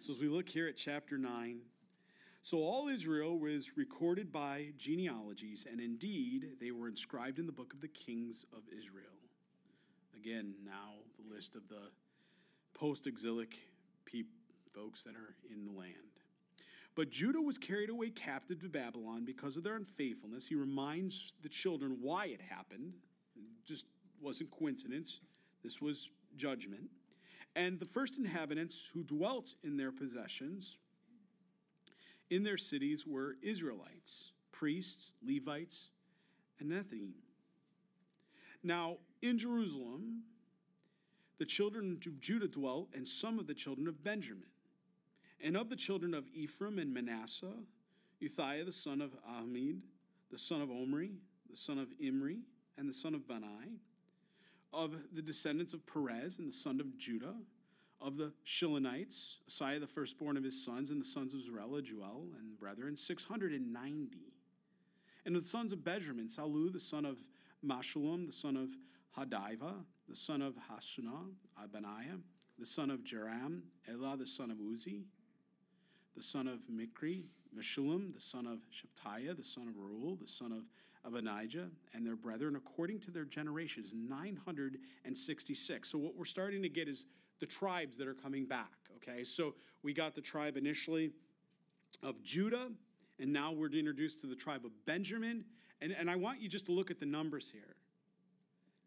So, as we look here at chapter 9, so all Israel was recorded by genealogies, and indeed they were inscribed in the book of the kings of Israel. Again, now the list of the post exilic folks that are in the land. But Judah was carried away captive to Babylon because of their unfaithfulness. He reminds the children why it happened. It just wasn't coincidence, this was judgment. And the first inhabitants who dwelt in their possessions, in their cities, were Israelites, priests, Levites, and Nethinim. Now, in Jerusalem, the children of Judah dwelt, and some of the children of Benjamin. And of the children of Ephraim and Manasseh, Uthiah the son of Ahmid, the son of Omri, the son of Imri, and the son of Bani, of the descendants of Perez and the son of Judah, of the Shilonites, Asaiah the firstborn of his sons, and the sons of Zerah, Jeuel, and brethren, 690. And the sons of Benjamin, Sallu, the son of Meshullam, the son of Hadiva, the son of Hasunah, Abaniah, the son of Jeram, Elah, the son of Uzzi, the son of Michri, Meshullam, the son of Sheptiah, the son of Reuel, the son of Abinijah, and their brethren, according to their generations, 966. So what we're starting to get is the tribes that are coming back, okay? So we got the tribe initially of Judah, and now we're introduced to the tribe of Benjamin. And, and I want you just to look at the numbers here.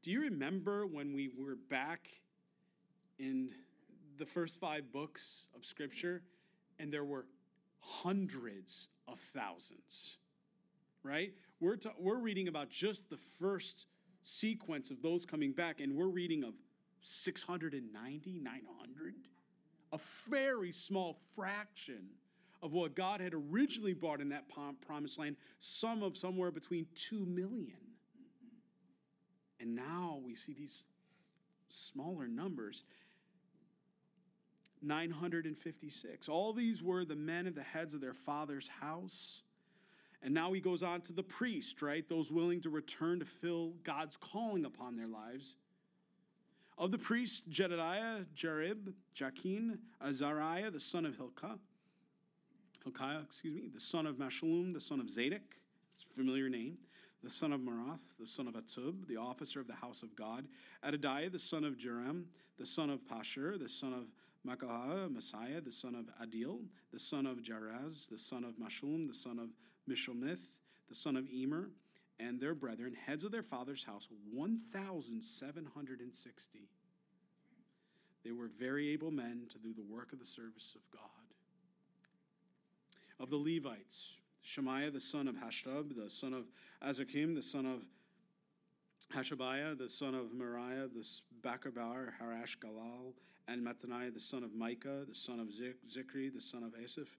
Do you remember when we were back in the first five books of Scripture? and there were hundreds of thousands, right? We're, ta- we're reading about just the first sequence of those coming back, and we're reading of 690, 900, a very small fraction of what God had originally brought in that promised land, some of somewhere between 2 million. And now we see these smaller numbers. 956. All these were the men of the heads of their father's house. And now he goes on to the priest, right? Those willing to return to fill God's calling upon their lives. Of the priests, Jedediah, Jerib, Jachin, Azariah, the son of Hilkiah, Hilkiah, excuse me, the son of Meshullam, the son of Zadok, familiar name, the son of Marath, the son of Atub, the officer of the house of God, Adadiah, the son of Jeram, the son of Pashur, the son of Makah, Messiah, the son of Adil, the son of Jaraz, the son of Meshullam, the son of Mishomith, the son of Immer, and their brethren, heads of their father's house, 1,760. They were very able men to do the work of the service of God. Of the Levites, Shemaiah the son of Hashtub, the son of Azakim, the son of Hashabiah, the son of Moriah, the Bakabar, Harash Galal, and Mattaniah, the son of Micah, the son of Zichri, the son of Asaph,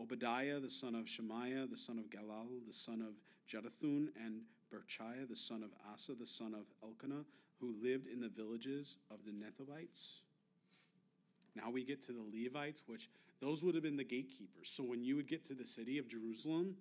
Obadiah, the son of Shemaiah, the son of Galal, the son of Jeduthun, and Berechiah, the son of Asa, the son of Elkanah, who lived in the villages of the Nethites. Now we get to the Levites, which those would have been the gatekeepers. So when you would get to the city of Jerusalem,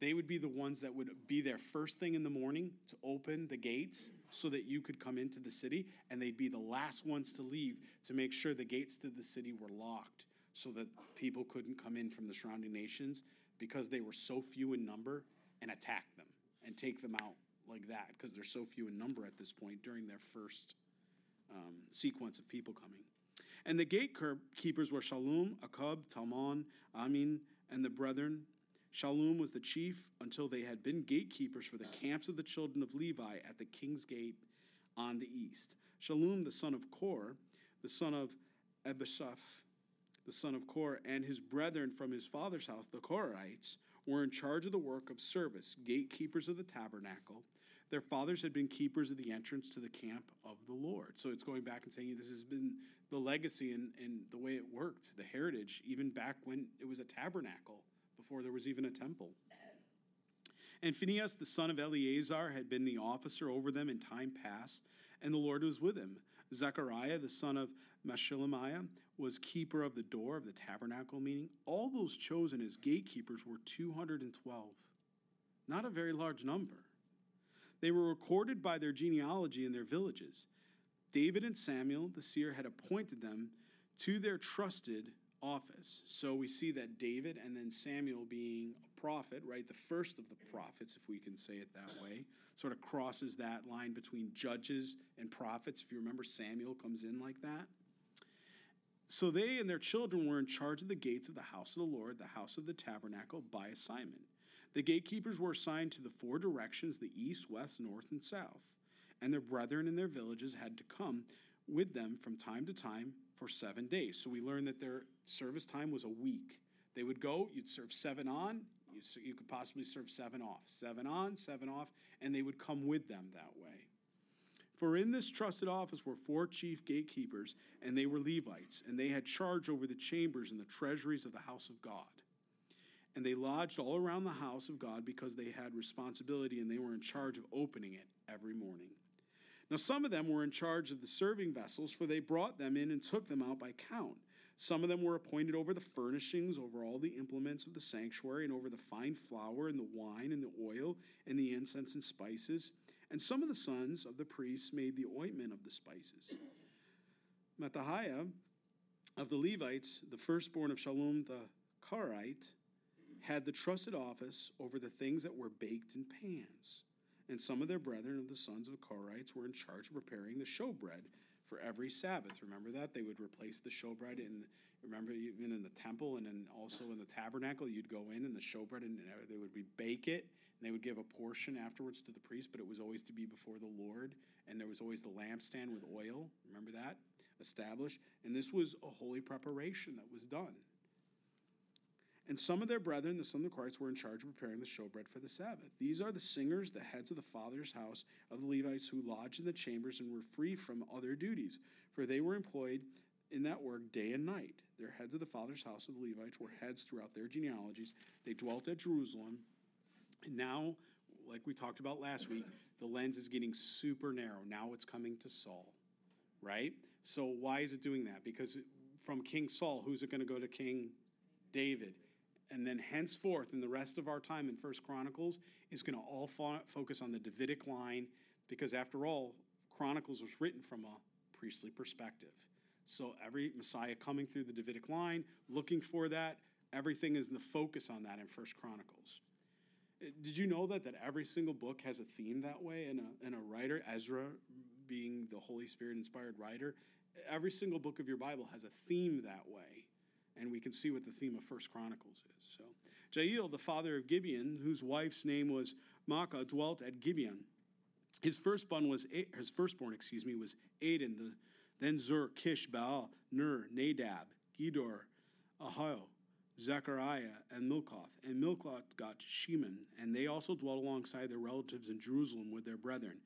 they would be the ones that would be there first thing in the morning to open the gates so that you could come into the city, and they'd be the last ones to leave to make sure the gates to the city were locked so that people couldn't come in from the surrounding nations because they were so few in number and attack them and take them out like that because they're so few in number at this point during their first um, sequence of people coming. And the gatekeepers were Shallum, Akub, Talmon, Amin, and the brethren. Shallum was the chief until they had been gatekeepers for the camps of the children of Levi at the king's gate on the east. Shallum, the son of Kor, the son of Ebiasaph, the son of Kor, and his brethren from his father's house, the Korhites, were in charge of the work of service, gatekeepers of the tabernacle. Their fathers had been keepers of the entrance to the camp of the Lord. So it's going back and saying this has been the legacy and, and the way it worked, the heritage, even back when it was a tabernacle, before there was even a temple. And Phinehas, the son of Eleazar, had been the officer over them in time past, and the Lord was with him. Zechariah, the son of Meshelemiah, was keeper of the door of the tabernacle meeting. All those chosen as gatekeepers were 212, not a very large number. They were recorded by their genealogy in their villages. David and Samuel, the seer, had appointed them to their trusted office. So we see that David and then Samuel being prophet, right? The first of the prophets, if we can say it that way, sort of crosses that line between judges and prophets. If you remember, Samuel comes in like that. So they and their children were in charge of the gates of the house of the Lord, the house of the tabernacle, by assignment. The gatekeepers were assigned to the four directions the east, west, north, and south. And their brethren in their villages had to come with them from time to time for seven days. So we learned that their service time was a week. They would go, you'd serve seven on, you, you could possibly serve seven off. Seven on, seven off, and they would come with them that way. For in this trusted office were four chief gatekeepers, and they were Levites, and they had charge over the chambers and the treasuries of the house of God. And they lodged all around the house of God because they had responsibility and they were in charge of opening it every morning. Now, some of them were in charge of the serving vessels, for they brought them in and took them out by count. Some of them were appointed over the furnishings, over all the implements of the sanctuary, and over the fine flour and the wine and the oil and the incense and spices. And some of the sons of the priests made the ointment of the spices. Mattaniah of the Levites, the firstborn of Shallum the Karaite, had the trusted office over the things that were baked in pans. And some of their brethren of the sons of the Korhites were in charge of preparing the showbread for every Sabbath. Remember that? They would replace the showbread in, remember, even in the temple and then also in the tabernacle, you'd go in and the showbread, and uh, they would be bake it, and they would give a portion afterwards to the priest, but it was always to be before the Lord, and there was always the lampstand with oil. Remember that? Established. And this was a holy preparation that was done. And some of their brethren, the sons of the Korhites, were in charge of preparing the showbread for the Sabbath. These are the singers, the heads of the father's house of the Levites, who lodged in the chambers and were free from other duties, for they were employed in that work day and night. Their heads of the father's house of the Levites were heads throughout their genealogies. They dwelt at Jerusalem. And now, like we talked about last week, the lens is getting super narrow. Now it's coming to Saul, right? So why is it doing that? Because from King Saul, who's it going to go to King David? And then henceforth in the rest of our time in first chronicles is going to all fo- focus on the davidic line because after all chronicles was written from a priestly perspective. So every messiah coming through the davidic line looking for that everything is in the focus on that in first chronicles. Uh, did you know that that every single book has a theme that way and a, and a writer ezra being the holy spirit inspired writer? Every single book of your bible has a theme that way and we can see what the theme of First Chronicles is. So, Jael, the father of Gibeon, whose wife's name was Maacah, dwelt at Gibeon. His firstborn was his firstborn, excuse me, was Adin. The, then Zur, Kish, Baal, Ner, Nadab, Gedor, Ahio, Zechariah, and Milkoth. And Milkoth got Sheman, and they also dwelt alongside their relatives in Jerusalem with their brethren.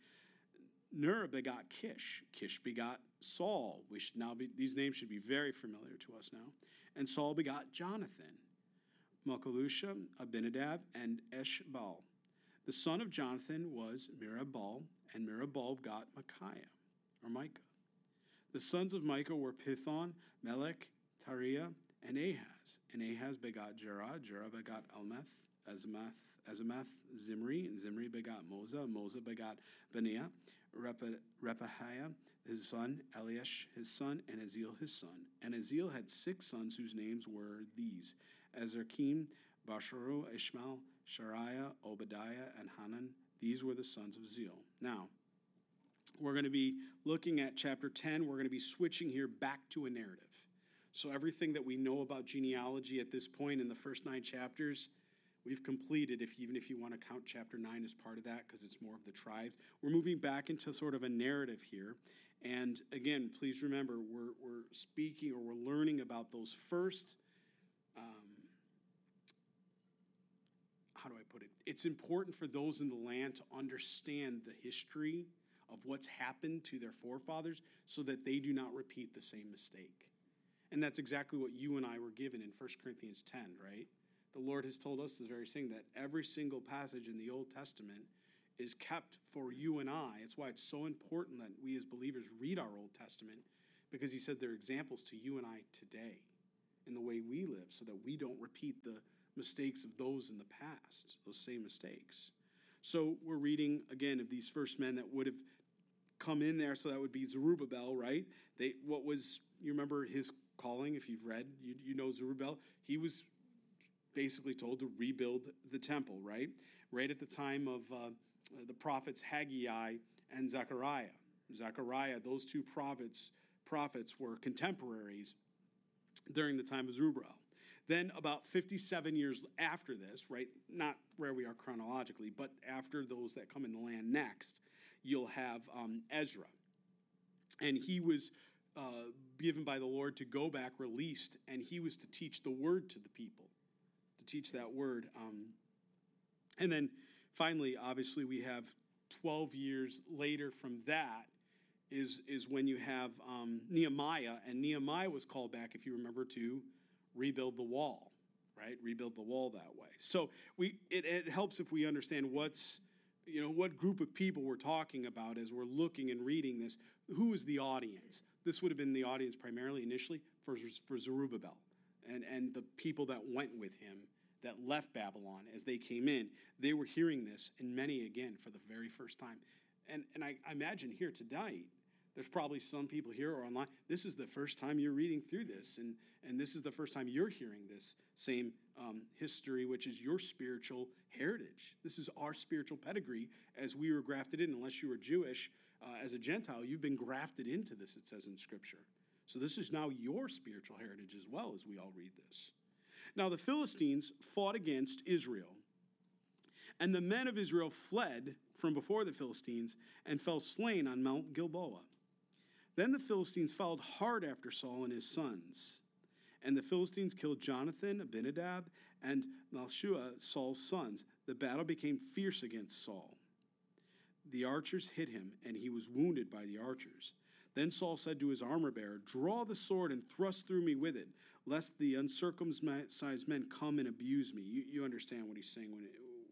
Ner begot Kish. Kish begot Saul. We should now be, these names should be very familiar to us now. And Saul begot Jonathan, Malchishua, Abinadab, and Eshbal. The son of Jonathan was Merib-Baal, and Merib-Baal got Micaiah, or Micah. The sons of Micah were Pithon, Melech, Tariah, and Ahaz. And Ahaz begot Jerah, Jerah begot Alemeth, Azamath, Azamath, Zimri, and Zimri begot Moza, Moza begot Beniah, Rephaiah, his son, Eliash his son, and Aziel his son. And Aziel had six sons whose names were these Ezrakim, Basharu, Ishmael, Sheariah, Obadiah, and Hanan. These were the sons of Zeel. Now, we're going to be looking at chapter 10. We're going to be switching here back to a narrative. So, everything that we know about genealogy at this point in the first nine chapters, we've completed, if, even if you want to count chapter 9 as part of that, because it's more of the tribes. We're moving back into sort of a narrative here. And again, please remember, we're, we're speaking or we're learning about those first, um, how do I put it? It's important for those in the land to understand the history of what's happened to their forefathers so that they do not repeat the same mistake. And that's exactly what you and I were given in 1 Corinthians 10, right? The Lord has told us this very thing that every single passage in the Old Testament is kept for you and I. It's why it's so important that we as believers read our Old Testament because he said they're examples to you and I today in the way we live so that we don't repeat the mistakes of those in the past, those same mistakes. So we're reading again of these first men that would have come in there. So that would be Zerubbabel, right? They what was you remember his calling. If you've read, you, you know Zerubbabel. He was basically told to rebuild the temple, right? Right at the time of uh, the prophets Haggai and Zechariah. Zechariah, those two prophets, prophets were contemporaries during the time of Zerubbabel. Then, about 57 years after this, right, not where we are chronologically, but after those that come in the land next, you'll have um, Ezra. And he was uh, given by the Lord to go back, released, and he was to teach the word to the people, to teach that word. Um, and then finally, obviously, we have 12 years later from that is, is when you have um, Nehemiah, and Nehemiah was called back, if you remember, to rebuild the wall, right? Rebuild the wall that way. So we it, it helps if we understand what's you know what group of people we're talking about as we're looking and reading this. Who is the audience? This would have been the audience primarily initially for, for Zerubbabel and, and the people that went with him that left Babylon as they came in. They were hearing this, and many again for the very first time. And, and I, I imagine here tonight, there's probably some people here or online. This is the first time you're reading through this, and, and this is the first time you're hearing this same um, history, which is your spiritual heritage. This is our spiritual pedigree as we were grafted in. Unless you were Jewish uh, as a Gentile, you've been grafted into this, it says in Scripture. So this is now your spiritual heritage as well as we all read this. Now, the Philistines fought against Israel, and the men of Israel fled from before the Philistines and fell slain on Mount Gilboa. Then the Philistines followed hard after Saul and his sons. And the Philistines killed Jonathan, Abinadab, and Malchishua, Saul's sons. The battle became fierce against Saul. The archers hit him, and he was wounded by the archers. Then Saul said to his armor bearer, Draw the sword and thrust through me with it, lest the uncircumcised men come and abuse me. You, you understand what he's saying when,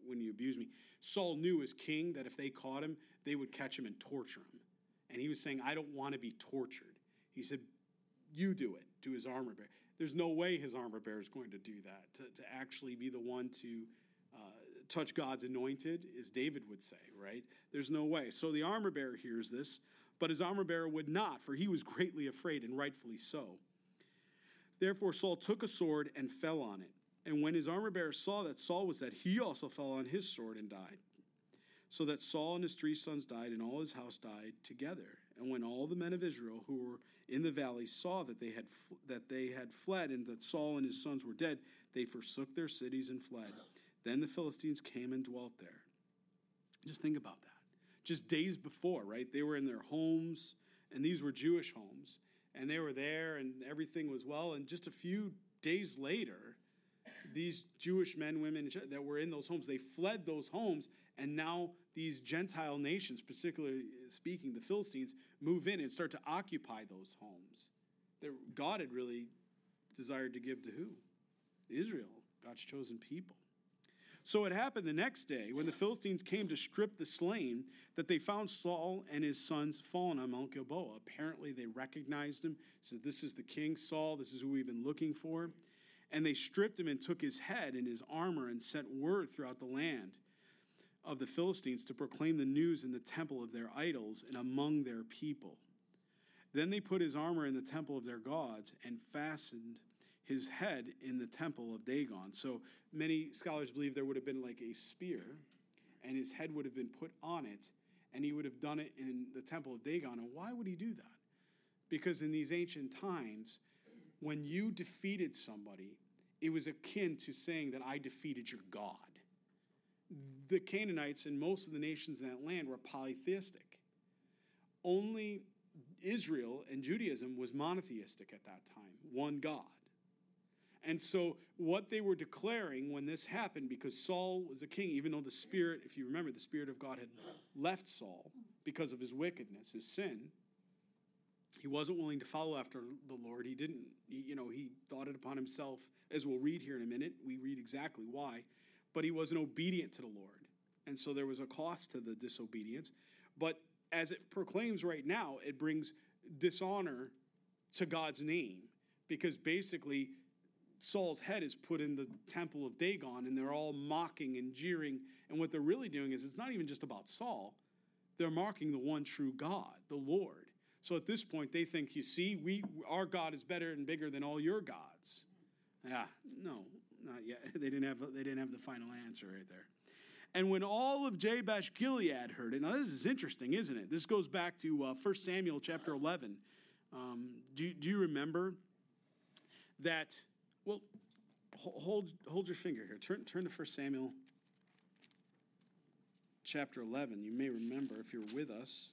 when you abuse me. Saul knew as king that if they caught him, they would catch him and torture him. And he was saying, I don't want to be tortured. He said, You do it to his armor bearer. There's no way his armor bearer is going to do that, to, to actually be the one to uh, touch God's anointed, as David would say, right? There's no way. So the armor bearer hears this, but his armor bearer would not, for he was greatly afraid, and rightfully so. Therefore, Saul took a sword and fell on it. And when his armor bearer saw that Saul was dead, he also fell on his sword and died so that Saul and his three sons died, and all his house died together. And when all the men of Israel who were in the valley saw that they had that they had fled, and that Saul and his sons were dead, they forsook their cities and fled. Then the Philistines came and dwelt there. Just think about that. Just days before, right? They were in their homes, and these were Jewish homes, and they were there, and everything was well. And just a few days later, these Jewish men, women that were in those homes, they fled those homes, and now these Gentile nations, particularly speaking, the Philistines, move in and start to occupy those homes that God had really desired to give to who? Israel, God's chosen people. So it happened the next day when the Philistines came to strip the slain that they found Saul and his sons fallen on Mount Gilboa. Apparently, they recognized him, said, This is the king Saul, this is who we've been looking for. And they stripped him and took his head and his armor and sent word throughout the land of the Philistines to proclaim the news in the temple of their idols and among their people. Then they put his armor in the temple of their gods and fastened his head in the temple of Dagon. So many scholars believe there would have been like a spear, and his head would have been put on it, and he would have done it in the temple of Dagon. And why would he do that? Because in these ancient times, when you defeated somebody, it was akin to saying that I defeated your God. The Canaanites and most of the nations in that land were polytheistic. Only Israel and Judaism was monotheistic at that time, one God. And so, what they were declaring when this happened, because Saul was a king, even though the Spirit, if you remember, the Spirit of God had left Saul because of his wickedness, his sin, he wasn't willing to follow after the Lord. He didn't, you know, he thought it upon himself, as we'll read here in a minute. We read exactly why. But he wasn't obedient to the Lord. And so there was a cost to the disobedience. But as it proclaims right now, it brings dishonor to God's name because basically Saul's head is put in the temple of Dagon and they're all mocking and jeering. And what they're really doing is it's not even just about Saul, they're mocking the one true God, the Lord. So at this point, they think, you see, we our God is better and bigger than all your gods. Yeah, no, not yet. They didn't have they didn't have the final answer right there. And when all of Jabesh Gilead heard it, now this is interesting, isn't it? This goes back to uh, 1 Samuel chapter 11. Um, do, do you remember that? Well, hold, hold your finger here. Turn, turn to 1 Samuel chapter 11. You may remember if you're with us.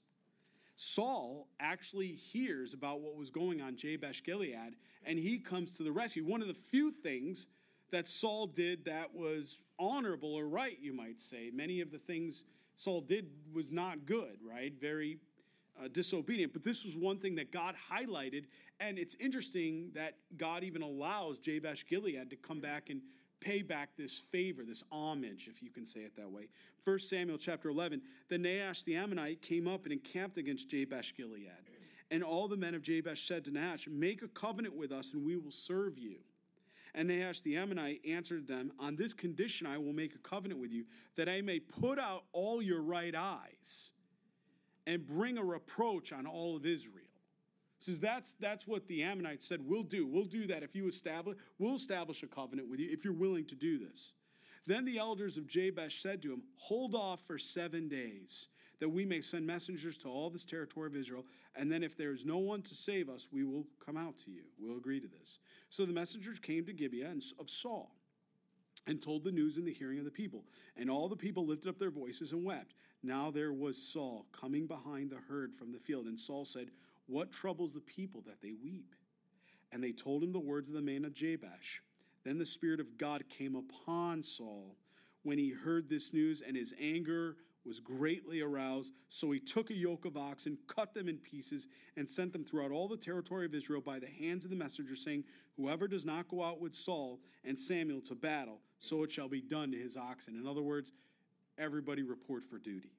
Saul actually hears about what was going on Jabesh Gilead, and he comes to the rescue. One of the few things that Saul did that was honorable or right, you might say. Many of the things Saul did was not good, right? Very uh, disobedient. But this was one thing that God highlighted, and it's interesting that God even allows Jabesh Gilead to come back and pay back this favor, this homage, if you can say it that way. 1 Samuel chapter 11, the Nahash the Ammonite came up and encamped against Jabesh Gilead. And all the men of Jabesh said to Nahash, Make a covenant with us, and we will serve you. And Nahash the Ammonite answered them, On this condition I will make a covenant with you, that I may put out all your right eyes and bring a reproach on all of Israel says that's that's what the Ammonites said we'll do. We'll do that if you establish we'll establish a covenant with you if you're willing to do this. Then the elders of Jabesh said to him, Hold off for seven days, that we may send messengers to all this territory of Israel, and then if there is no one to save us, we will come out to you. We'll agree to this. So the messengers came to Gibeah of Saul and told the news in the hearing of the people. And all the people lifted up their voices and wept. Now there was Saul coming behind the herd from the field, and Saul said, what troubles the people that they weep? And they told him the words of the man of Jabesh. Then the Spirit of God came upon Saul when he heard this news, and his anger was greatly aroused. So he took a yoke of oxen, cut them in pieces, and sent them throughout all the territory of Israel by the hands of the messenger, saying, Whoever does not go out with Saul and Samuel to battle, so it shall be done to his oxen. In other words, everybody report for duty.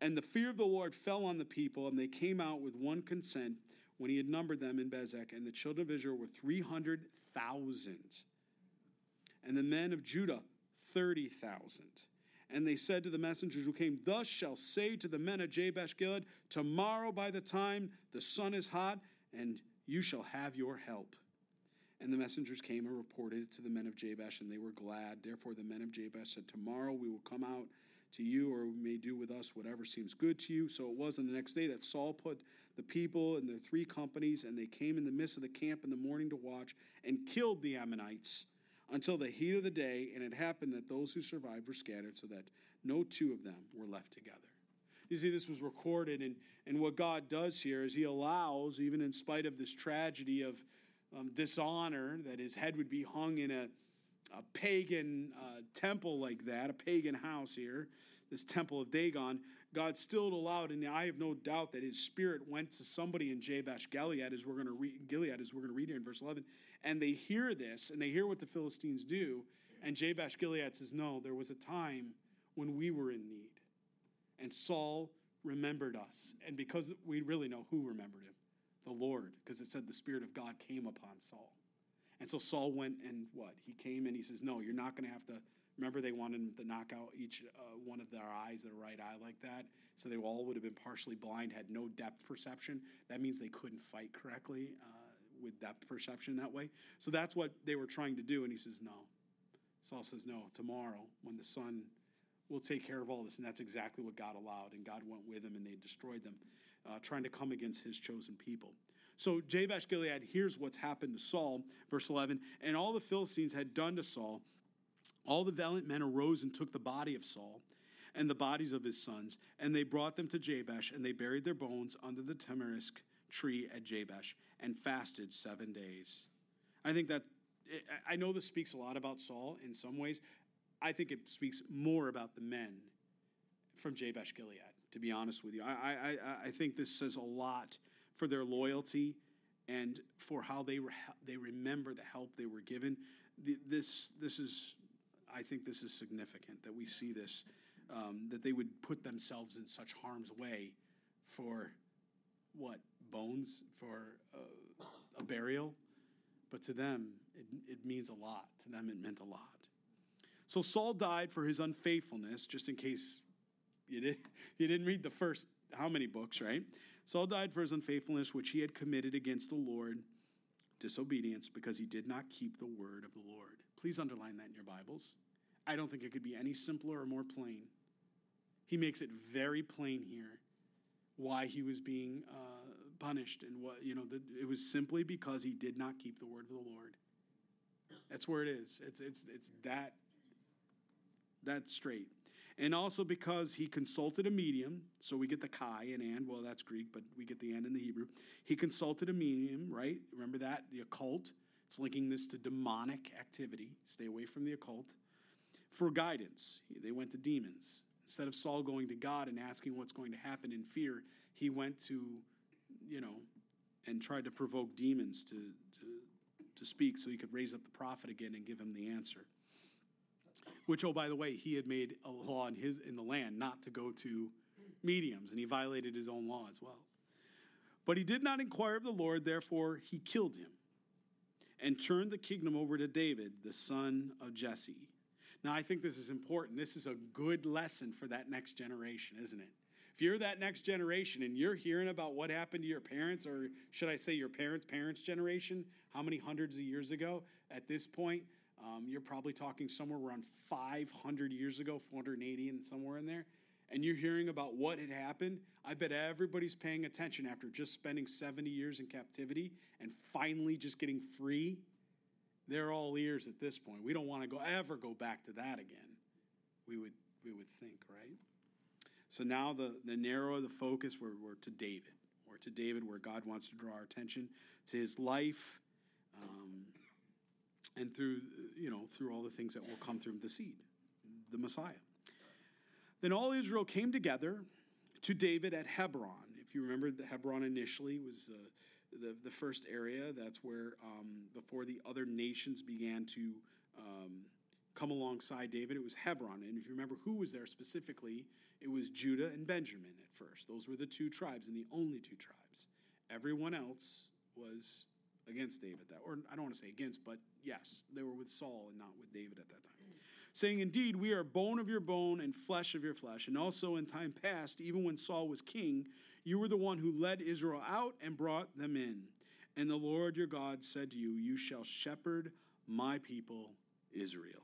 And the fear of the Lord fell on the people, and they came out with one consent when he had numbered them in Bezek. And the children of Israel were 300,000. And the men of Judah, 30,000. And they said to the messengers who came, Thus shall say to the men of Jabesh Gilead, Tomorrow by the time the sun is hot, and you shall have your help. And the messengers came and reported it to the men of Jabesh, and they were glad. Therefore the men of Jabesh said, Tomorrow we will come out to you, or we may do with us whatever seems good to you. So it was on the next day that Saul put the people in the three companies, and they came in the midst of the camp in the morning to watch, and killed the Ammonites until the heat of the day. And it happened that those who survived were scattered, so that no two of them were left together. You see, this was recorded, and, and what God does here is He allows, even in spite of this tragedy of um, dishonor, that his head would be hung in a a pagan uh, temple like that, a pagan house here, this temple of Dagon, God still allowed, and I have no doubt that His Spirit went to somebody in Jabesh Gilead, as we're going to read Gilead, as we're going to read here in verse eleven, and they hear this, and they hear what the Philistines do, and Jabesh Gilead says, "No, there was a time when we were in need, and Saul remembered us, and because we really know who remembered him, the Lord, because it said the Spirit of God came upon Saul." And so Saul went and what? He came and he says, No, you're not going to have to. Remember, they wanted him to knock out each uh, one of their eyes, their right eye, like that. So they all would have been partially blind, had no depth perception. That means they couldn't fight correctly uh, with depth perception that way. So that's what they were trying to do. And he says, No. Saul says, No, tomorrow, when the sun will take care of all this. And that's exactly what God allowed. And God went with them and they destroyed them, uh, trying to come against his chosen people. So Jabesh Gilead hears what's happened to Saul, verse 11, and all the Philistines had done to Saul. All the valiant men arose and took the body of Saul and the bodies of his sons, and they brought them to Jabesh, and they buried their bones under the tamarisk tree at Jabesh, and fasted seven days. I think that, I know this speaks a lot about Saul in some ways. I think it speaks more about the men from Jabesh Gilead, to be honest with you. I, I, I think this says a lot for their loyalty and for how they, re- they remember the help they were given. This, this is, I think this is significant that we see this, um, that they would put themselves in such harm's way for what? Bones? For uh, a burial? But to them, it, it means a lot. To them, it meant a lot. So Saul died for his unfaithfulness, just in case you, did, you didn't read the first how many books, right? Saul died for his unfaithfulness, which he had committed against the Lord, disobedience, because he did not keep the word of the Lord. Please underline that in your Bibles. I don't think it could be any simpler or more plain. He makes it very plain here why he was being uh, punished and what, you know, the, it was simply because he did not keep the word of the Lord. That's where it is. It's, it's, it's that, that straight. And also because he consulted a medium, so we get the chi and and, well, that's Greek, but we get the and in the Hebrew. He consulted a medium, right? Remember that? The occult. It's linking this to demonic activity. Stay away from the occult. For guidance, they went to demons. Instead of Saul going to God and asking what's going to happen in fear, he went to, you know, and tried to provoke demons to, to, to speak so he could raise up the prophet again and give him the answer. Which, oh, by the way, he had made a law in, his, in the land not to go to mediums, and he violated his own law as well. But he did not inquire of the Lord, therefore he killed him and turned the kingdom over to David, the son of Jesse. Now, I think this is important. This is a good lesson for that next generation, isn't it? If you're that next generation and you're hearing about what happened to your parents, or should I say your parents' parents' generation, how many hundreds of years ago at this point, um, you're probably talking somewhere around 500 years ago, 480 and somewhere in there, and you're hearing about what had happened. I bet everybody's paying attention after just spending 70 years in captivity and finally just getting free. They're all ears at this point. We don't want to go ever go back to that again. We would we would think, right? So now the the narrow the focus we're, we're to David. We're to David where God wants to draw our attention to his life. Um, and through you know through all the things that will come through the seed, the Messiah. Then all Israel came together to David at Hebron. If you remember, the Hebron initially was uh, the the first area. That's where um, before the other nations began to um, come alongside David, it was Hebron. And if you remember who was there specifically, it was Judah and Benjamin at first. Those were the two tribes and the only two tribes. Everyone else was against David that or I don't want to say against, but yes, they were with Saul and not with David at that time. Saying, Indeed, we are bone of your bone and flesh of your flesh. And also in time past, even when Saul was king, you were the one who led Israel out and brought them in. And the Lord your God said to you, You shall shepherd my people Israel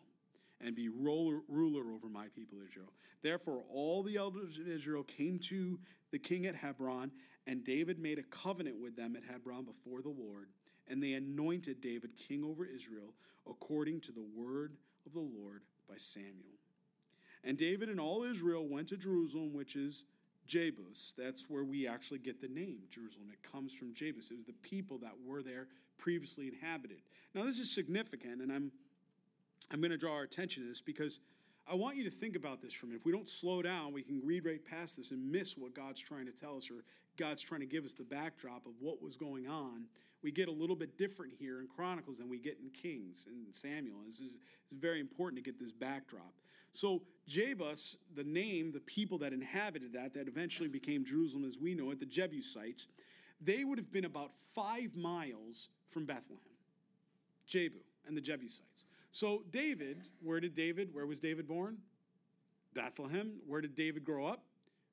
and be ruler, over my people Israel. Therefore, all the elders of Israel came to the king at Hebron, and David made a covenant with them at Hebron before the Lord and they anointed David king over Israel according to the word of the Lord by Samuel. And David and all Israel went to Jerusalem, which is Jebus. That's where we actually get the name Jerusalem. It comes from Jebus. It was the people that were there previously inhabited. Now, this is significant, and I'm, I'm going to draw our attention to this because I want you to think about this for a minute. If we don't slow down, we can read right past this and miss what God's trying to tell us or God's trying to give us the backdrop of what was going on we get a little bit different here in Chronicles than we get in Kings and Samuel. This is, it's very important to get this backdrop. So, Jebus, the name, the people that inhabited that, that eventually became Jerusalem as we know it, the Jebusites, they would have been about five miles from Bethlehem. Jebu and the Jebusites. So, David, where did David, where was David born? Bethlehem. Where did David grow up?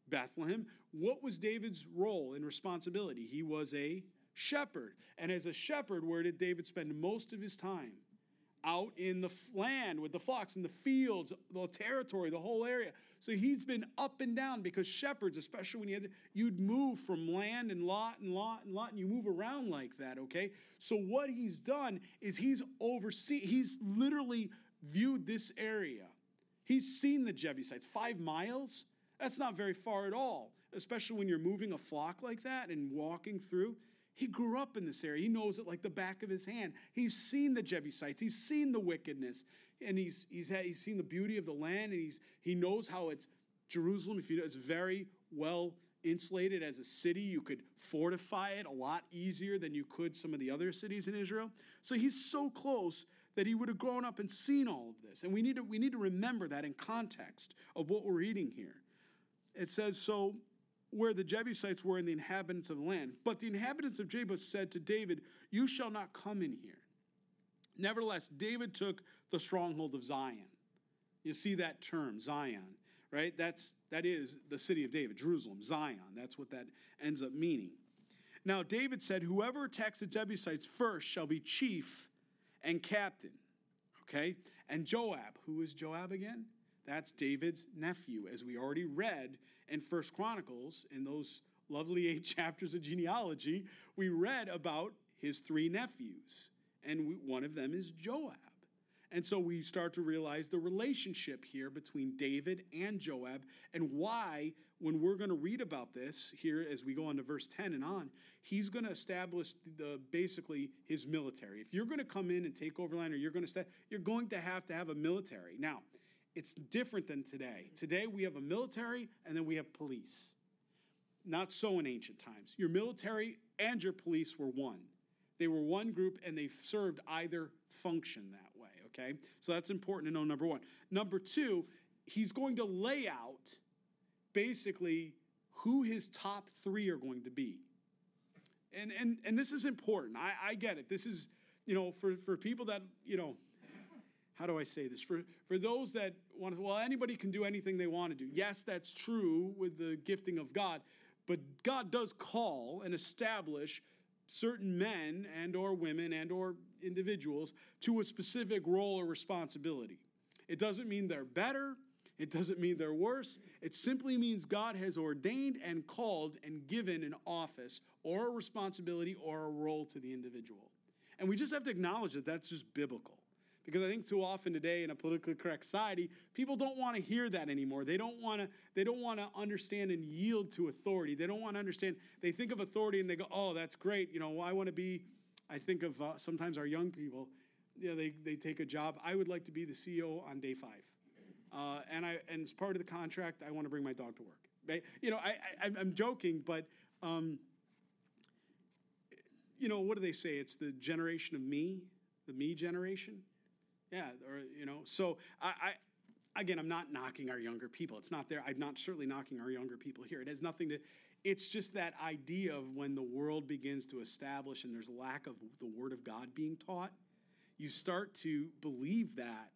Bethlehem. What was David's role and responsibility? He was a shepherd. And as a shepherd, where did David spend most of his time? Out in the land with the flocks, in the fields, the territory, the whole area. So he's been up and down because shepherds, especially when you had, you'd move from land and lot and lot and lot, and you move around like that, okay? So what he's done is he's overseen, he's literally viewed this area. He's seen the Jebusites. Five miles? That's not very far at all, especially when you're moving a flock like that and walking through. He grew up in this area. He knows it like the back of his hand. He's seen the Jebusites. He's seen the wickedness, and he's he's had, he's seen the beauty of the land, and he's he knows how it's Jerusalem. If you know, it's very well insulated as a city. You could fortify it a lot easier than you could some of the other cities in Israel. So he's so close that he would have grown up and seen all of this. And we need to we need to remember that in context of what we're reading here. It says so where the Jebusites were and the inhabitants of the land. But the inhabitants of Jebus said to David, You shall not come in here. Nevertheless, David took the stronghold of Zion. You see that term, Zion, right? That's that is the city of David, Jerusalem, Zion. That's what that ends up meaning. Now David said, "Whoever attacks the Jebusites first shall be chief and captain." Okay? And Joab, who is Joab again? That's David's nephew, as we already read in First Chronicles in those lovely eight chapters of genealogy. We read about his three nephews, and we, one of them is Joab. And so we start to realize the relationship here between David and Joab and why, when we're going to read about this here as we go on to verse 10 and on, he's going to establish the basically his military. If you're going to come in and take over land or you're going to stay, you're going to have to have a military. Now, it's different than today. Today we have a military and then we have police. Not so in ancient times. Your military and your police were one. They were one group and they served either function that way, okay? So that's important to know, number one. Number two, he's going to lay out basically who his top three are going to be. And, and, and this is important. I, I get it. This is, you know, for, for people that, you know, how do I say this? For, for those that want to, well, anybody can do anything they want to do. Yes, that's true with the gifting of God, but God does call and establish certain men and or women and or individuals to a specific role or responsibility. It doesn't mean they're better, it doesn't mean they're worse. It simply means God has ordained and called and given an office or a responsibility or a role to the individual. And we just have to acknowledge that that's just biblical. Because I think too often today in a politically correct society, people don't want to hear that anymore. They don't want to. They don't want to understand and yield to authority. They don't want to understand. They think of authority and they go, "Oh, that's great. You know, I want to be." I think of uh, sometimes our young people. You know, they they take a job. I would like to be the CEO on day five, uh, and I and as part of the contract, I want to bring my dog to work. You know, I, I am joking, but. Um, you know, what do they say? It's the generation of me, the me generation yeah, or you know, so I, I again, I'm not knocking our younger people. It's not there. I'm not certainly knocking our younger people here. It has nothing to. It's just that idea of when the world begins to establish and there's lack of the Word of God being taught, you start to believe that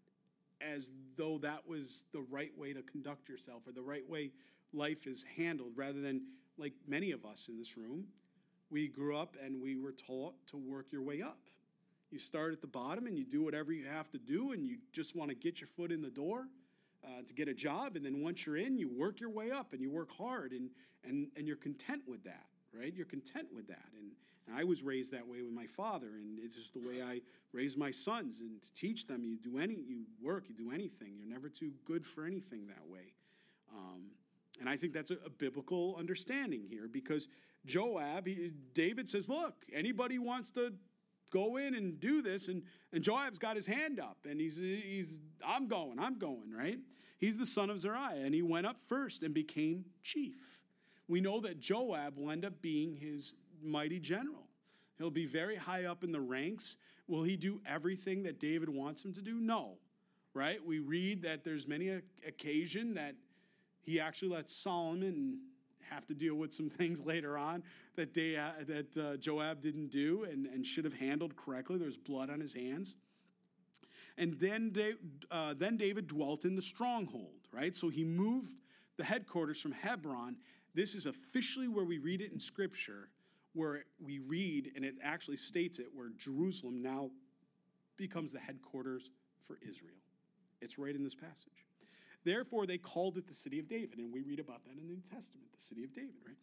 as though that was the right way to conduct yourself or the right way life is handled, rather than like many of us in this room, we grew up and we were taught to work your way up. You start at the bottom and you do whatever you have to do, and you just want to get your foot in the door uh, to get a job. And then once you're in, you work your way up and you work hard, and, and, and you're content with that, right? You're content with that. And, and I was raised that way with my father, and it's just the way I raise my sons. And to teach them, you do any, you work, you do anything. You're never too good for anything that way. Um, and I think that's a, a, biblical understanding here because Joab, he, David says, look, anybody wants to go in and do this. And, and Joab's got his hand up and he's, he's, I'm going, I'm going, right? He's the son of Zeruiah and he went up first and became chief. We know that Joab will end up being his mighty general. He'll be very high up in the ranks. Will he do everything that David wants him to do? No, right? We read that there's many occasion that he actually lets Solomon have to deal with some things later on that, they, uh, that uh, Joab didn't do and, and should have handled correctly. There's blood on his hands. And then, uh, then David dwelt in the stronghold, right? So he moved the headquarters from Hebron. This is officially where we read it in Scripture, where we read, and it actually states it, where Jerusalem now becomes the headquarters for Israel. It's right in this passage. Therefore, they called it the city of David. And we read about that in the New Testament, the city of David, right?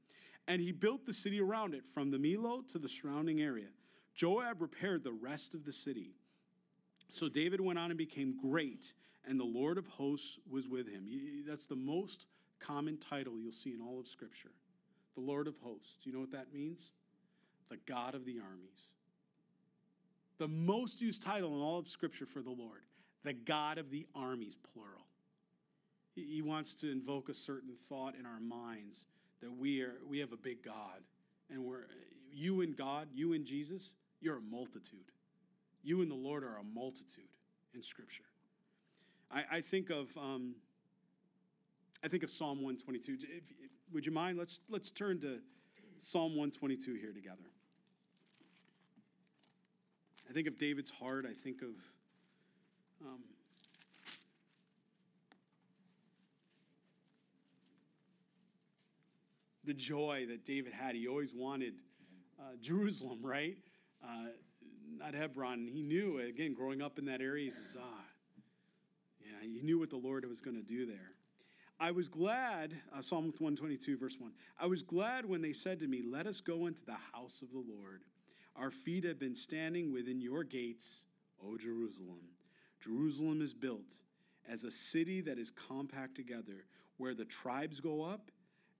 And he built the city around it from the Millo to the surrounding area. Joab repaired the rest of the city. So David went on and became great, and the Lord of hosts was with him. That's the most common title you'll see in all of Scripture. The Lord of hosts. You know what that means? The God of the armies. The most used title in all of Scripture for the Lord. The God of the armies, plural. He wants to invoke a certain thought in our minds that we are we have a big God, and we're you and God, you and Jesus, you're a multitude. You and the Lord are a multitude in Scripture. I, I think of um, I think of Psalm 122. If, would you mind? Let's let's turn to Psalm 122 here together. I think of David's heart. I think of um, the joy that David had. He always wanted uh, Jerusalem, right? Uh, not Hebron. He knew, again, growing up in that area, he says, ah, yeah, he knew what the Lord was going to do there. I was glad, uh, Psalm 122, verse 1. I was glad when they said to me, Let us go into the house of the Lord. Our feet have been standing within your gates, O Jerusalem. Jerusalem is built as a city that is compact together, where the tribes go up,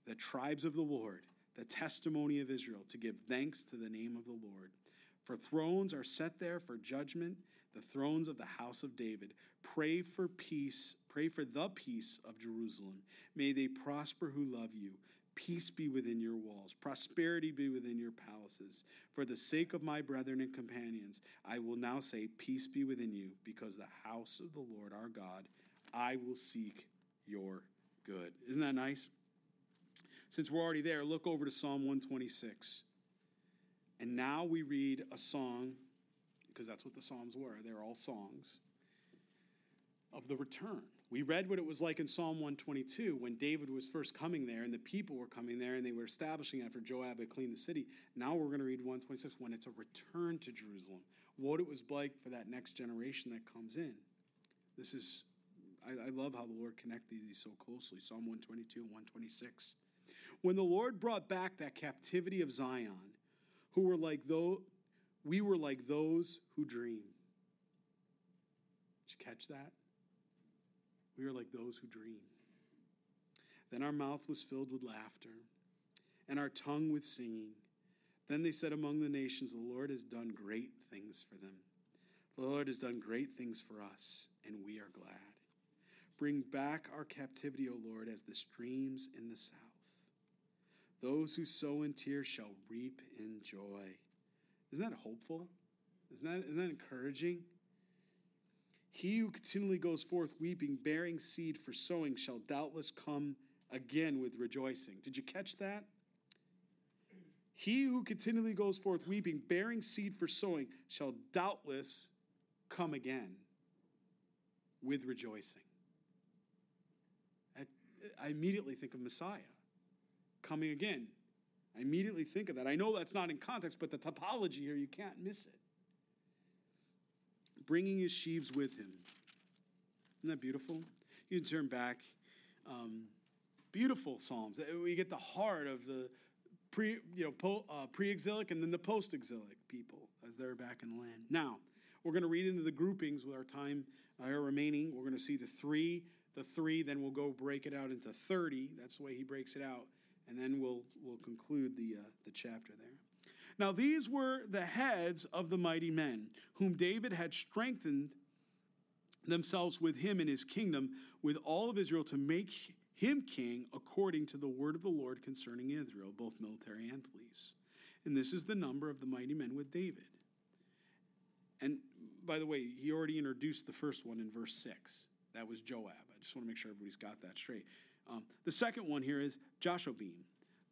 the tribes of the Lord, the testimony of Israel, to give thanks to the name of the Lord. For thrones are set there for judgment, the thrones of the house of David. Pray for peace, pray for the peace of Jerusalem. May they prosper who love you. Peace be within your walls, prosperity be within your palaces. For the sake of my brethren and companions, I will now say, Peace be within you, because the house of the Lord our God, I will seek your good. Isn't that nice? Since we're already there, look over to Psalm 126. And now we read a song, because that's what the Psalms were. They're all songs of the return. We read what it was like in Psalm 122 when David was first coming there and the people were coming there and they were establishing after Joab had cleaned the city. Now we're going to read 126 when it's a return to Jerusalem, what it was like for that next generation that comes in. This is, I, love how the Lord connected these so closely Psalm 122 and 126. When the Lord brought back that captivity of Zion, who were like though we were like those who dream. Did you catch that? We are like those who dream. Then our mouth was filled with laughter, and our tongue with singing. Then they said among the nations, The Lord has done great things for them. The Lord has done great things for us, and we are glad. Bring back our captivity, O Lord, as the streams in the south. Those who sow in tears shall reap in joy. Isn't that hopeful? Isn't that, isn't that encouraging? He who continually goes forth weeping, bearing seed for sowing, shall doubtless come again with rejoicing. Did you catch that? He who continually goes forth weeping, bearing seed for sowing, shall doubtless come again with rejoicing. I, I immediately think of Messiah coming again. I immediately think of that. I know that's not in context, but the topology here, you can't miss it bringing his sheaves with him. Isn't that beautiful? You can turn back. Um, beautiful psalms. We get the heart of the pre, you know, po, uh, pre-exilic and then the post-exilic people as they're back in the land. Now, we're going to read into the groupings with our time uh, remaining. We're going to see the three, the three. Then we'll go break it out into thirty. That's the way he breaks it out, and then we'll we'll conclude the uh, the chapter there. Now, these were the heads of the mighty men, whom David had strengthened themselves with him in his kingdom, with all of Israel, to make him king according to the word of the Lord concerning Israel, both military and police. And this is the number of the mighty men with David. And by the way, he already introduced the first one in verse 6. That was Joab. I just want to make sure everybody's got that straight. Um, the second one here is Jashobeam,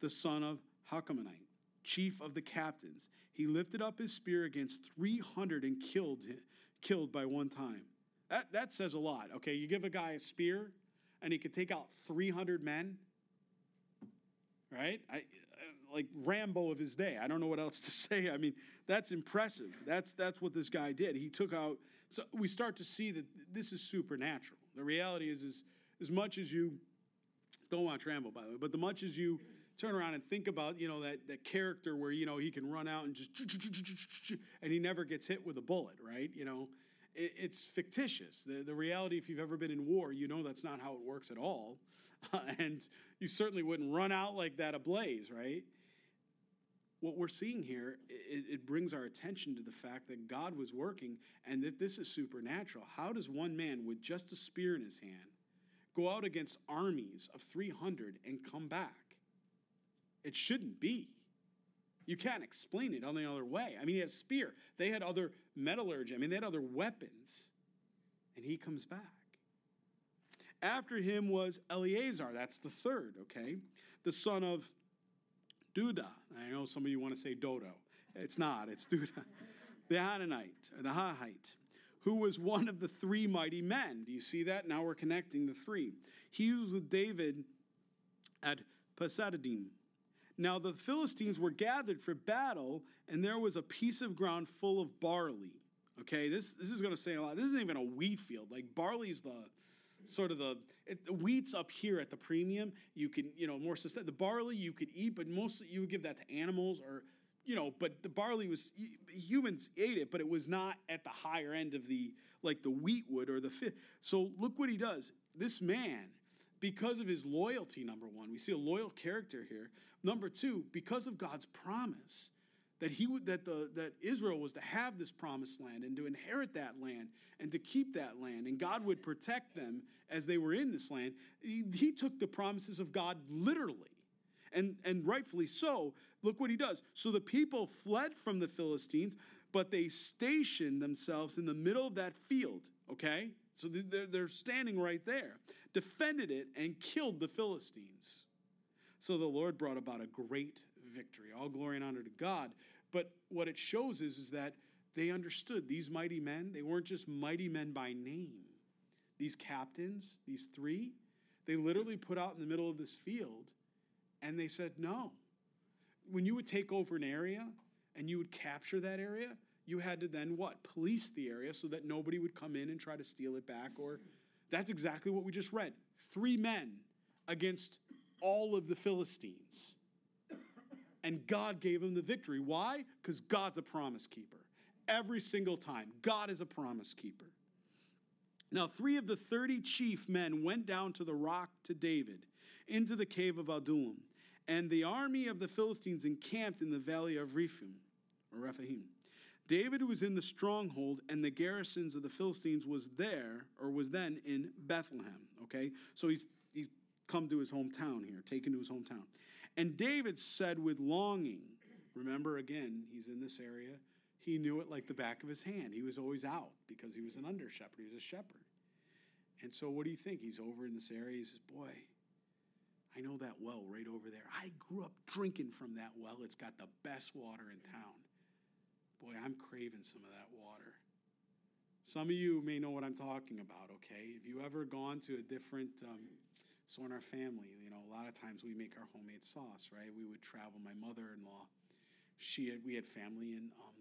the son of Hachmonite chief of the captains. He lifted up his spear against 300 and killed killed by one time. That, that says a lot. Okay, you give a guy a spear and he can take out 300 men, right? I, like Rambo of his day. I don't know what else to say. I mean, that's impressive. That's that's what this guy did. He took out. So we start to see that this is supernatural. The reality is, is as much as you don't watch Rambo, by the way, but the much as you turn around and think about, you know, that, that character where, you know, he can run out and just, and he never gets hit with a bullet, right? You know, it, it's fictitious. The, the reality, if you've ever been in war, you know that's not how it works at all. and you certainly wouldn't run out like that ablaze, right? What we're seeing here, it, it brings our attention to the fact that God was working and that this is supernatural. How does one man with just a spear in his hand go out against armies of 300 and come back? It shouldn't be. You can't explain it any other way. I mean, he had a spear. They had other metallurgy. I mean, they had other weapons. And he comes back. After him was Eleazar. That's the third, okay? The son of Duda. I know some of you want to say Dodo. It's not, it's Duda. The Hananite, the Hahite, who was one of the three mighty men. Do you see that? Now we're connecting the three. He was with David at Pasadadim Now the Philistines were gathered for battle, and there was a piece of ground full of barley. Okay, this, this is going to say a lot. This isn't even a wheat field. Like barley's the sort of the, it, the wheat's up here at the premium. You can, you know, more sustainable. The barley you could eat, but mostly you would give that to animals or, you know, but the barley was, humans ate it, but it was not at the higher end of the, like the wheat would or the fit. So look what he does. This man, because of his loyalty, number one, we see a loyal character here. Number two, because of God's promise that he would that the that Israel was to have this promised land and to inherit that land and to keep that land and God would protect them as they were in this land he, he took the promises of God literally and and rightfully so look what he does so the people fled from the Philistines but they stationed themselves in the middle of that field okay so they're, they're standing right there defended it and killed the Philistines so the Lord brought about a great victory. All glory and honor to God. But what it shows is, is that they understood these mighty men, they weren't just mighty men by name. These captains, these three, they literally put out in the middle of this field and they said, no. When you would take over an area and you would capture that area, you had to then what? Police the area so that nobody would come in and try to steal it back. Or that's exactly what we just read. Three men against all of the Philistines and God gave him the victory. Why? Because God's a promise keeper. Every single time, God is a promise keeper. Now, three of the 30 chief men went down to the rock to David into the cave of Adullam, and the army of the Philistines encamped in the valley of Rephaim, or Rephaim. David was in the stronghold, and the garrisons of the Philistines was there, or was then in Bethlehem. Okay, so he's he's come to his hometown here, taken to his hometown. And David said with longing, remember again, he's in this area. He knew it like the back of his hand. He was always out because he was an under shepherd. He was a shepherd. And so, what do you think? He's over in this area. He says, Boy, I know that well right over there. I grew up drinking from that well. It's got the best water in town. Boy, I'm craving some of that water. Some of you may know what I'm talking about, okay? Have you ever gone to a different um, so in our family, you know, a lot of times we make our homemade sauce, right? We would travel. My mother-in-law, she had we had family in um,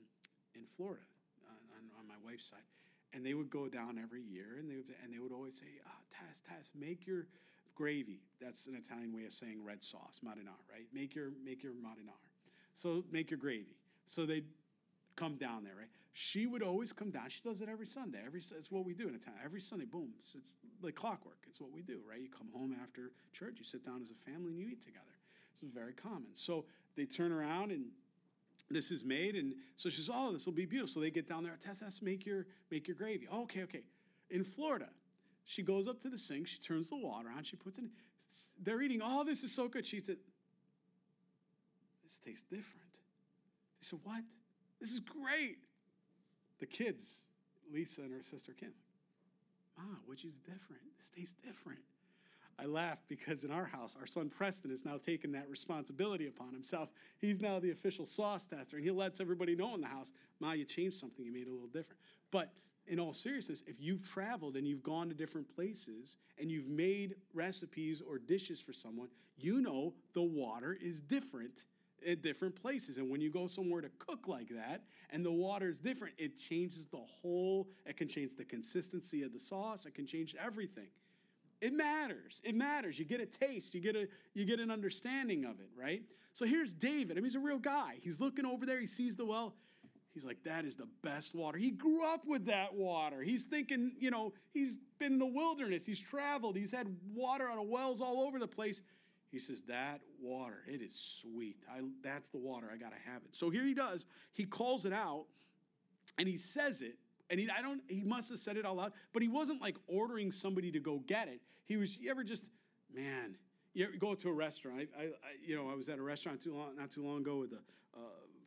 in Florida on, on, my wife's side, and they would go down every year, and they would, and they would always say, ah, Taz, Taz, make your gravy. That's an Italian way of saying red sauce, marinara, right? Make your make your marinara. So make your gravy. So they'd come down there, right? She would always come down. She does it every Sunday. Every it's what we do in town. Every Sunday, boom, it's, it's like clockwork. It's what we do, right? You come home after church, you sit down as a family, and you eat together. This is very common. So they turn around and this is made, and so she says, "Oh, this will be beautiful." So they get down there. Tess, make your make your gravy. Oh, okay, okay. In Florida, she goes up to the sink. She turns the water on. She puts in. They're eating. Oh, this is so good. She it. This tastes different. They said, "What? This is great." The kids, Lisa and her sister Kim, Ma, which is different? This tastes different. I laugh because in our house, our son Preston has now taken that responsibility upon himself. He's now the official sauce tester, and he lets everybody know in the house, Ma, you changed something, you made it a little different. But in all seriousness, if you've traveled and you've gone to different places and you've made recipes or dishes for someone, you know the water is different at different places. And when you go somewhere to cook like that and the water is different, it changes the whole, it can change the consistency of the sauce, it can change everything. It matters. It matters. You get a taste, you get a you get an understanding of it, right? So here's David. I mean, he's a real guy. He's looking over there, he sees the well. He's like, that is the best water. He grew up with that water. He's thinking, you know, he's been in the wilderness, he's traveled, he's had water out of wells all over the place. He says, That water, it is sweet. I, that's the water. I got to have it. So here he does. He calls it out and he says it. And he, I don't, he must have said it all out but he wasn't like ordering somebody to go get it. He was, you ever just, man, you go to a restaurant? I, I, I you know, I was at a restaurant too long, not too long ago with a uh,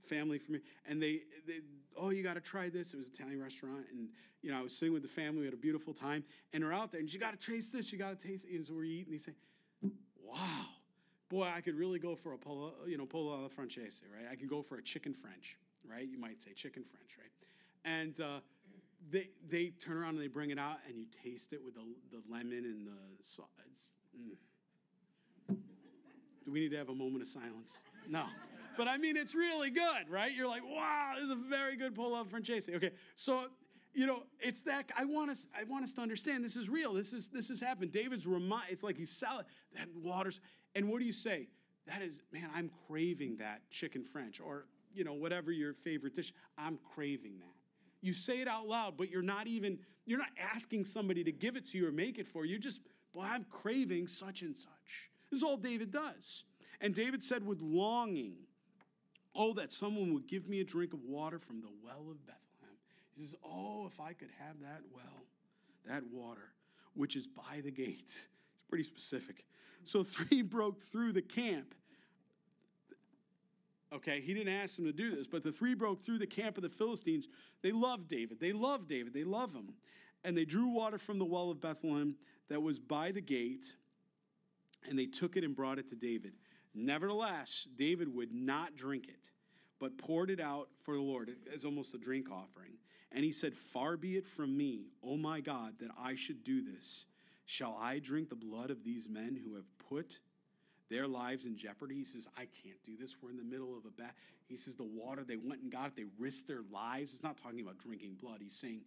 family for me, and they, they oh, you got to try this. It was an Italian restaurant, and you know, I was sitting with the family. We had a beautiful time, and we're out there, and you got to taste this. You got to taste it. And so we're eating. They say, wow, boy, I could really go for a pollo, you know, pollo alla francese, right? I could go for a chicken French, right? You might say chicken French, right? And uh, they they turn around and they bring it out, and you taste it with the, the lemon and the sauce. Mm. Do we need to have a moment of silence? No. But I mean, it's really good, right? You're like, wow, this is a very good pull up Francese. Okay, so you know, it's that I want us. I want us to understand this is real. This is this has happened. David's remind. It's like he's salad that waters. And what do you say? That is, man, I'm craving that chicken French, or you know, whatever your favorite dish. I'm craving that. You say it out loud, but you're not even. You're not asking somebody to give it to you or make it for you. You're Just, boy, I'm craving such and such. This is all David does. And David said with longing, Oh, that someone would give me a drink of water from the well of Bethlehem. He says, Oh, if I could have that well, that water, which is by the gate. It's pretty specific. So three broke through the camp. Okay, he didn't ask them to do this, but the three broke through the camp of the Philistines. They loved David. They love David. They love him. And they drew water from the well of Bethlehem that was by the gate, and they took it and brought it to David. Nevertheless, David would not drink it, but poured it out for the Lord as almost a drink offering. And he said, Far be it from me, O my God, that I should do this. Shall I drink the blood of these men who have put their lives in jeopardy? He says, I can't do this. We're in the middle of a bat. He says, The water, they went and got it. They risked their lives. It's not talking about drinking blood. He's saying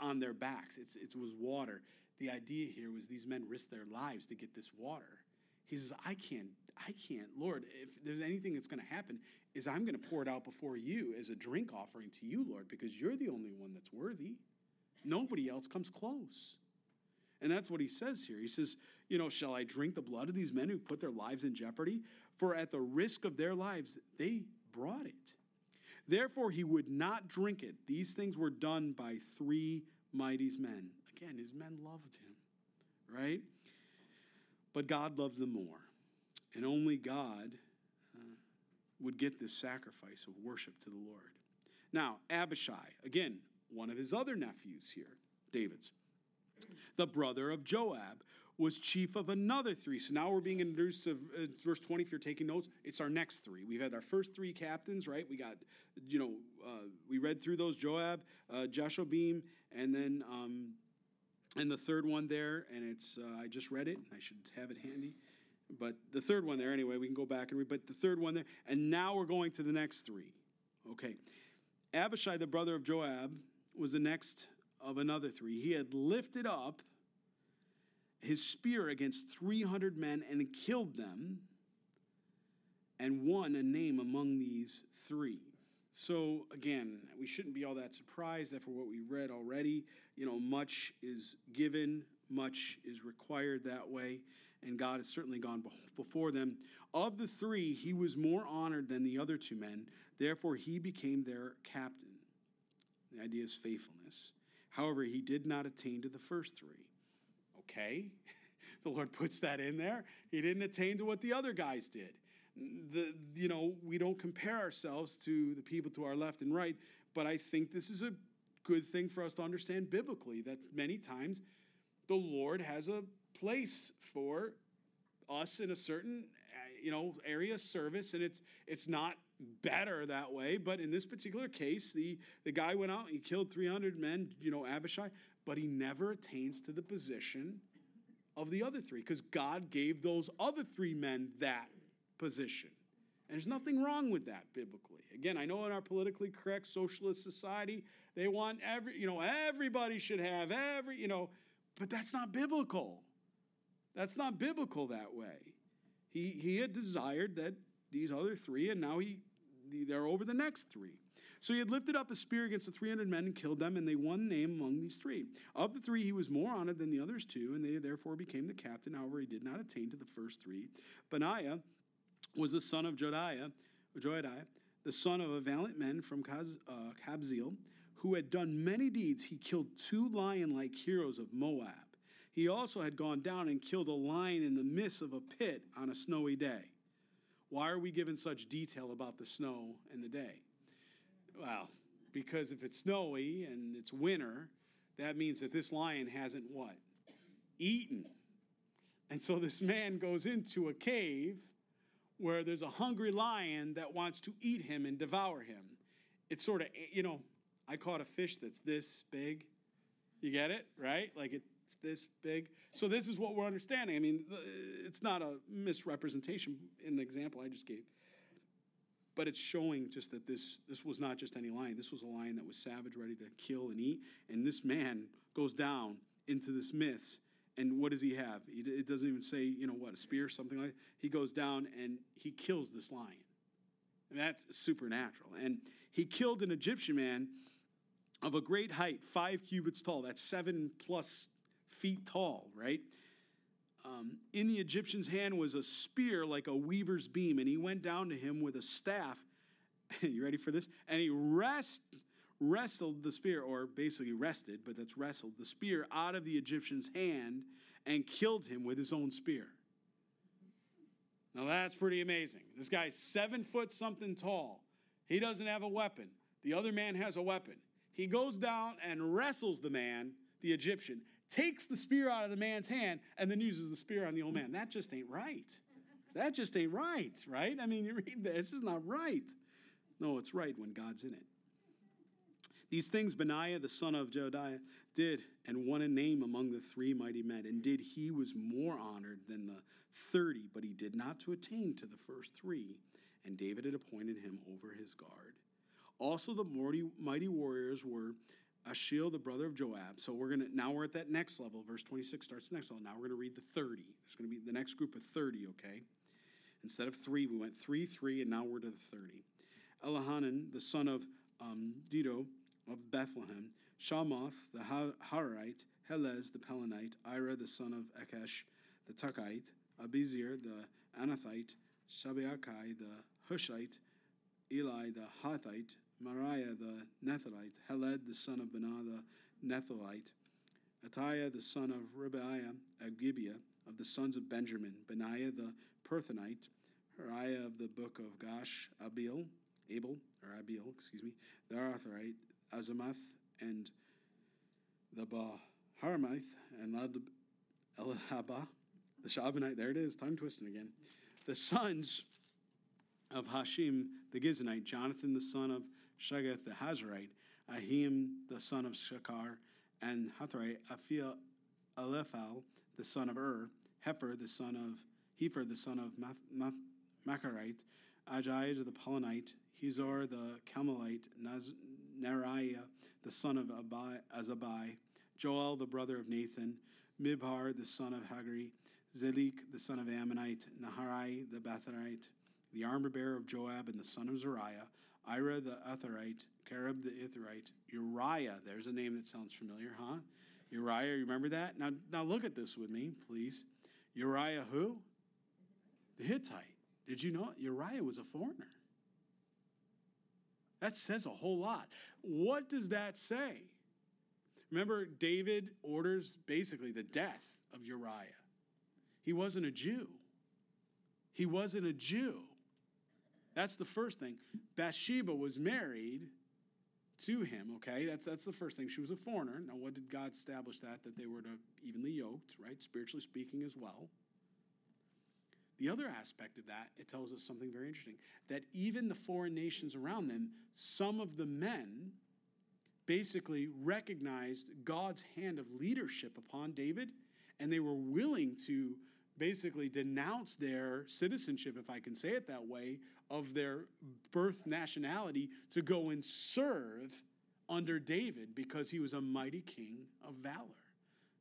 on their backs. It's, it was water. The idea here was these men risked their lives to get this water. He says, I can't I can't, Lord, if there's anything that's going to happen, is I'm going to pour it out before you as a drink offering to you, Lord, because you're the only one that's worthy. Nobody else comes close. And that's what he says here. He says, You know, shall I drink the blood of these men who put their lives in jeopardy? For at the risk of their lives, they brought it. Therefore, he would not drink it. These things were done by three mighty men. Again, his men loved him, right? But God loves them more. And only God uh, would get this sacrifice of worship to the Lord. Now, Abishai, again, one of his other nephews here, David's, the brother of Joab, was chief of another three. So now we're being introduced to uh, verse 20. If you're taking notes, it's our next three. We've had our first three captains, right? We got, you know, uh, we read through those Joab, uh, Jashobeam, and then, um, and the third one there, and it's, uh, I just read it, I should have it handy. But the third one there, anyway, we can go back and read. But the third one there, and now we're going to the next three. Okay. Abishai, the brother of Joab, was the next of another three. He had lifted up his spear against 300 men and killed them and won a name among these three. So, again, we shouldn't be all that surprised after what we read already. You know, much is given, much is required that way and God has certainly gone before them. Of the three, he was more honored than the other two men. Therefore, he became their captain. The idea is faithfulness. However, he did not attain to the first three. Okay, the Lord puts that in there. He didn't attain to what the other guys did. The, you know, we don't compare ourselves to the people to our left and right, but I think this is a good thing for us to understand biblically that many times the Lord has a place for us in a certain uh, you know area of service and it's it's not better that way but in this particular case the the guy went out he killed 300 men you know abishai but he never attains to the position of the other three because god gave those other three men that position and there's nothing wrong with that biblically again i know in our politically correct socialist society they want every you know everybody should have every you know but that's not biblical that's not biblical that way. He, he had desired that these other three, and now he, they're over the next three. So he had lifted up a spear against the 300 men and killed them, and they won name among these three. Of the three, he was more honored than the others two, and they therefore became the captain. However, he did not attain to the first three. Benaiah was the son of Jodiah, Joadiah, the son of a valiant man from Kaz, uh, Kabzeel, who had done many deeds. He killed two lion like heroes of Moab. He also had gone down and killed a lion in the midst of a pit on a snowy day. Why are we given such detail about the snow and the day? Well, because if it's snowy and it's winter, that means that this lion hasn't what? Eaten. And so this man goes into a cave where there's a hungry lion that wants to eat him and devour him. It's sort of, you know, I caught a fish that's this big. You get it, right? Like it's this big. So this is what we're understanding. I mean, it's not a misrepresentation in the example I just gave. but it's showing just that this this was not just any lion. This was a lion that was savage, ready to kill and eat. And this man goes down into this myths. And what does he have? It doesn't even say, you know, what, a spear, something like that. He goes down and he kills this lion. And that's supernatural. And he killed an Egyptian man of a great height, five cubits tall. That's seven plus feet tall, right? Um, in the Egyptian's hand was a spear like a weaver's beam, and he went down to him with a staff. you ready for this? And he rest, wrestled the spear, or basically rested, but that's wrestled the spear out of the Egyptian's hand and killed him with his own spear. Now that's pretty amazing. This guy's seven foot something tall. He doesn't have a weapon. The other man has a weapon. He goes down and wrestles the man, the Egyptian, takes the spear out of the man's hand, and then uses the spear on the old man. That just ain't right. That just ain't right, right? I mean, you read this, this is not right. No, it's right when God's in it. These things Benaiah, the son of Jehoiada, did and won a name among the three mighty men. And did he was more honored than the thirty, but he did not to attain to the first three. And David had appointed him over his guard. Also, the mighty, mighty warriors were Asahel, the brother of Joab. So we're gonna now we're at that next level. Verse 26 starts the next level. Now we're gonna read the 30. There's gonna be the next group of 30, okay? Instead of three, we went three, three, and now we're to the 30. Elihanan, the son of um, Dido of Bethlehem, Shamoth, the Harite, Helez, the Pelonite, Ira, the son of Akesh, the Tukite, Abizir, the Anathite, Shabeakai, the Hushite, Eli, the Hathite, Mariah the Nethalite, Heled the son of Benah the Nethalite, Attiah the son of Ribiah of Gibeah, of the sons of Benjamin, Benaiah the Perthonite, Hariah of the book of Gosh, Abil, Abel, or Abiel, excuse me, the Arthurite, Azamath, and the Baharmite, and Elihabah, the Shabanite, there it is, tongue twisting again. The sons of Hashim the Gizonite, Jonathan the son of Shagath the Hazarite, Ahim the son of Shakar, and Hathrai, Aphia Alephal the son of Ur, Hefer the son of Hefer the son of Math, Macharite, Ajai the Polonite, Hezor the Carmelite, Naz, Neriah the son of Abai, Azabai, Joel the brother of Nathan, Mibhar the son of Hagri, Zelik the son of Ammonite, Naharai the Betharite, the armor bearer of Joab and the son of Zariah, Ira the Utharite, Carib the Itharite, Uriah. There's a name that sounds familiar, huh? Uriah, remember that? Now, now look at this with me, please. Uriah who? The Hittite. Did you know Uriah was a foreigner? That says a whole lot. What does that say? Remember, David orders basically the death of Uriah. He wasn't a Jew. He wasn't a Jew. That's the first thing. Bathsheba was married to him, okay? That's, that's the first thing. She was a foreigner. Now, what did God establish that? That they were to evenly yoked, right? Spiritually speaking as well. The other aspect of that, it tells us something very interesting that even the foreign nations around them, some of the men basically recognized God's hand of leadership upon David, and they were willing to basically denounce their citizenship, if I can say it that way, of their birth nationality to go and serve under David because he was a mighty king of valor,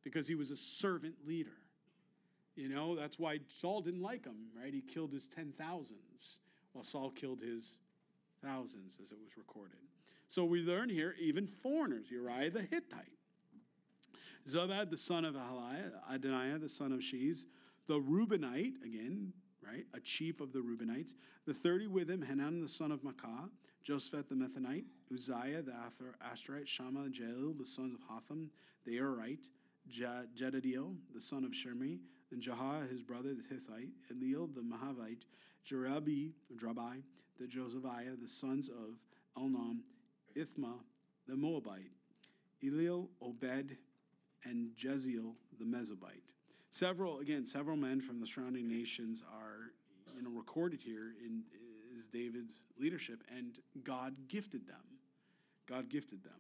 because he was a servant leader. You know, that's why Saul didn't like him, right? He killed his ten thousands while Saul killed his thousands, as it was recorded. So we learn here even foreigners, Uriah the Hittite. Zobad, the son of Ahaliah, Adoniah, the son of Shiz, the Reubenite, again, right? A chief of the Reubenites. The 30 with him, Hanan the son of Makkah, Joseph the Methanite, Uzziah the Ashtarite, Shammah, Jael the sons of Hotham, the Arite, Jedadiel the son of Shirmi, and Jah his brother the Hittite, Eliel the Mahavite, Jerabi, Drabai, the Josephiah, the sons of Elnam, Ithma the Moabite, Eliel, Obed, and Jeziel the Mesobite. Several, again, several men from the surrounding nations are, you know, recorded here in is David's leadership, and God gifted them. God gifted them.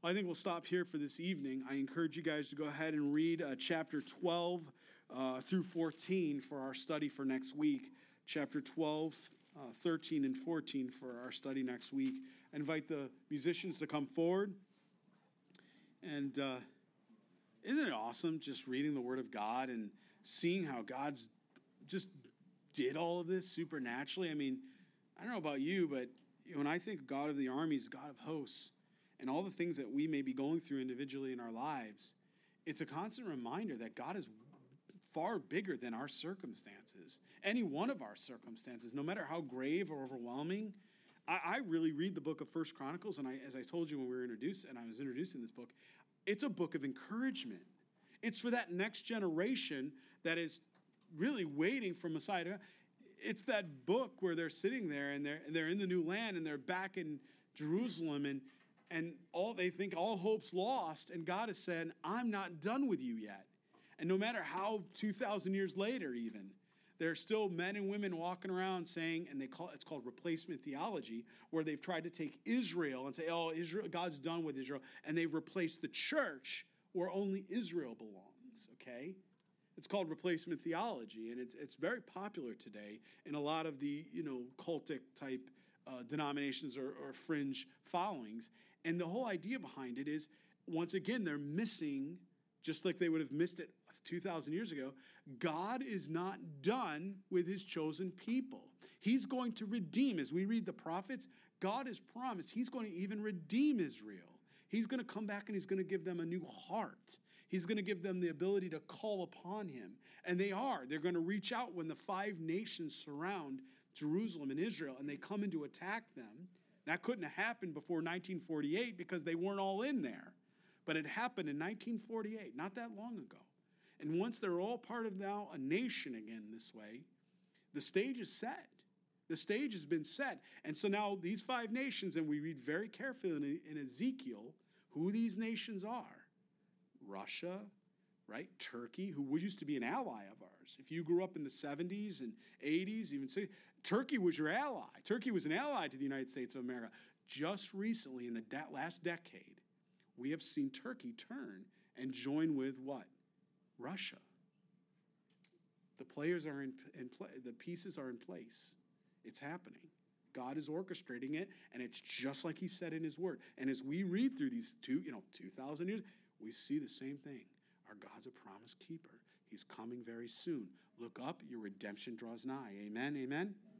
Well, I think we'll stop here for this evening. I encourage you guys to go ahead and read uh, chapter 12 uh, through 14 for our study for next week. Chapter 12 uh, 13 and 14 for our study next week. I invite the musicians to come forward. And uh, isn't it awesome just reading the Word of God and seeing how God's just did all of this supernaturally? I mean, I don't know about you, but when I think God of the armies, God of hosts, and all the things that we may be going through individually in our lives, it's a constant reminder that God is far bigger than our circumstances, any one of our circumstances, no matter how grave or overwhelming. I, I really read the book of First Chronicles, and I, as I told you when we were introduced, and I was introducing this book, it's a book of encouragement. It's for that next generation that is really waiting for Messiah. It's that book where they're sitting there and they're, they're in the new land and they're back in Jerusalem and, and all they think all hope's lost. And God has said, I'm not done with you yet. And no matter how 2,000 years later, even, there are still men and women walking around saying, and they call it's called replacement theology, where they've tried to take Israel and say, "Oh, Israel, God's done with Israel," and they've replaced the church where only Israel belongs. Okay, it's called replacement theology, and it's it's very popular today in a lot of the you know cultic type uh, denominations or, or fringe followings. And the whole idea behind it is, once again, they're missing just like they would have missed it 2,000 years ago, God is not done with his chosen people. He's going to redeem. As we read the prophets, God has promised he's going to even redeem Israel. He's going to come back and he's going to give them a new heart. He's going to give them the ability to call upon him. And they are. They're going to reach out when the five nations surround Jerusalem and Israel and they come in to attack them. That couldn't have happened before 1948 because they weren't all in there. But it happened in 1948, not that long ago. And once they're all part of now a nation again this way, the stage is set. The stage has been set. And so now these five nations, and we read very carefully in, Ezekiel who these nations are Russia, right? Turkey, who used to be an ally of ours. If you grew up in the 70s and 80s, even say, Turkey was your ally. Turkey was an ally to the United States of America. Just recently, in the de- last decade, we have seen Turkey turn and join with what? Russia. The players are in, in play, the pieces are in place. It's happening. God is orchestrating it, and it's just like He said in His Word. And as we read through these two, you know, 2,000 years, we see the same thing. Our God's a promise keeper. He's coming very soon. Look up, your redemption draws nigh. Amen. Amen.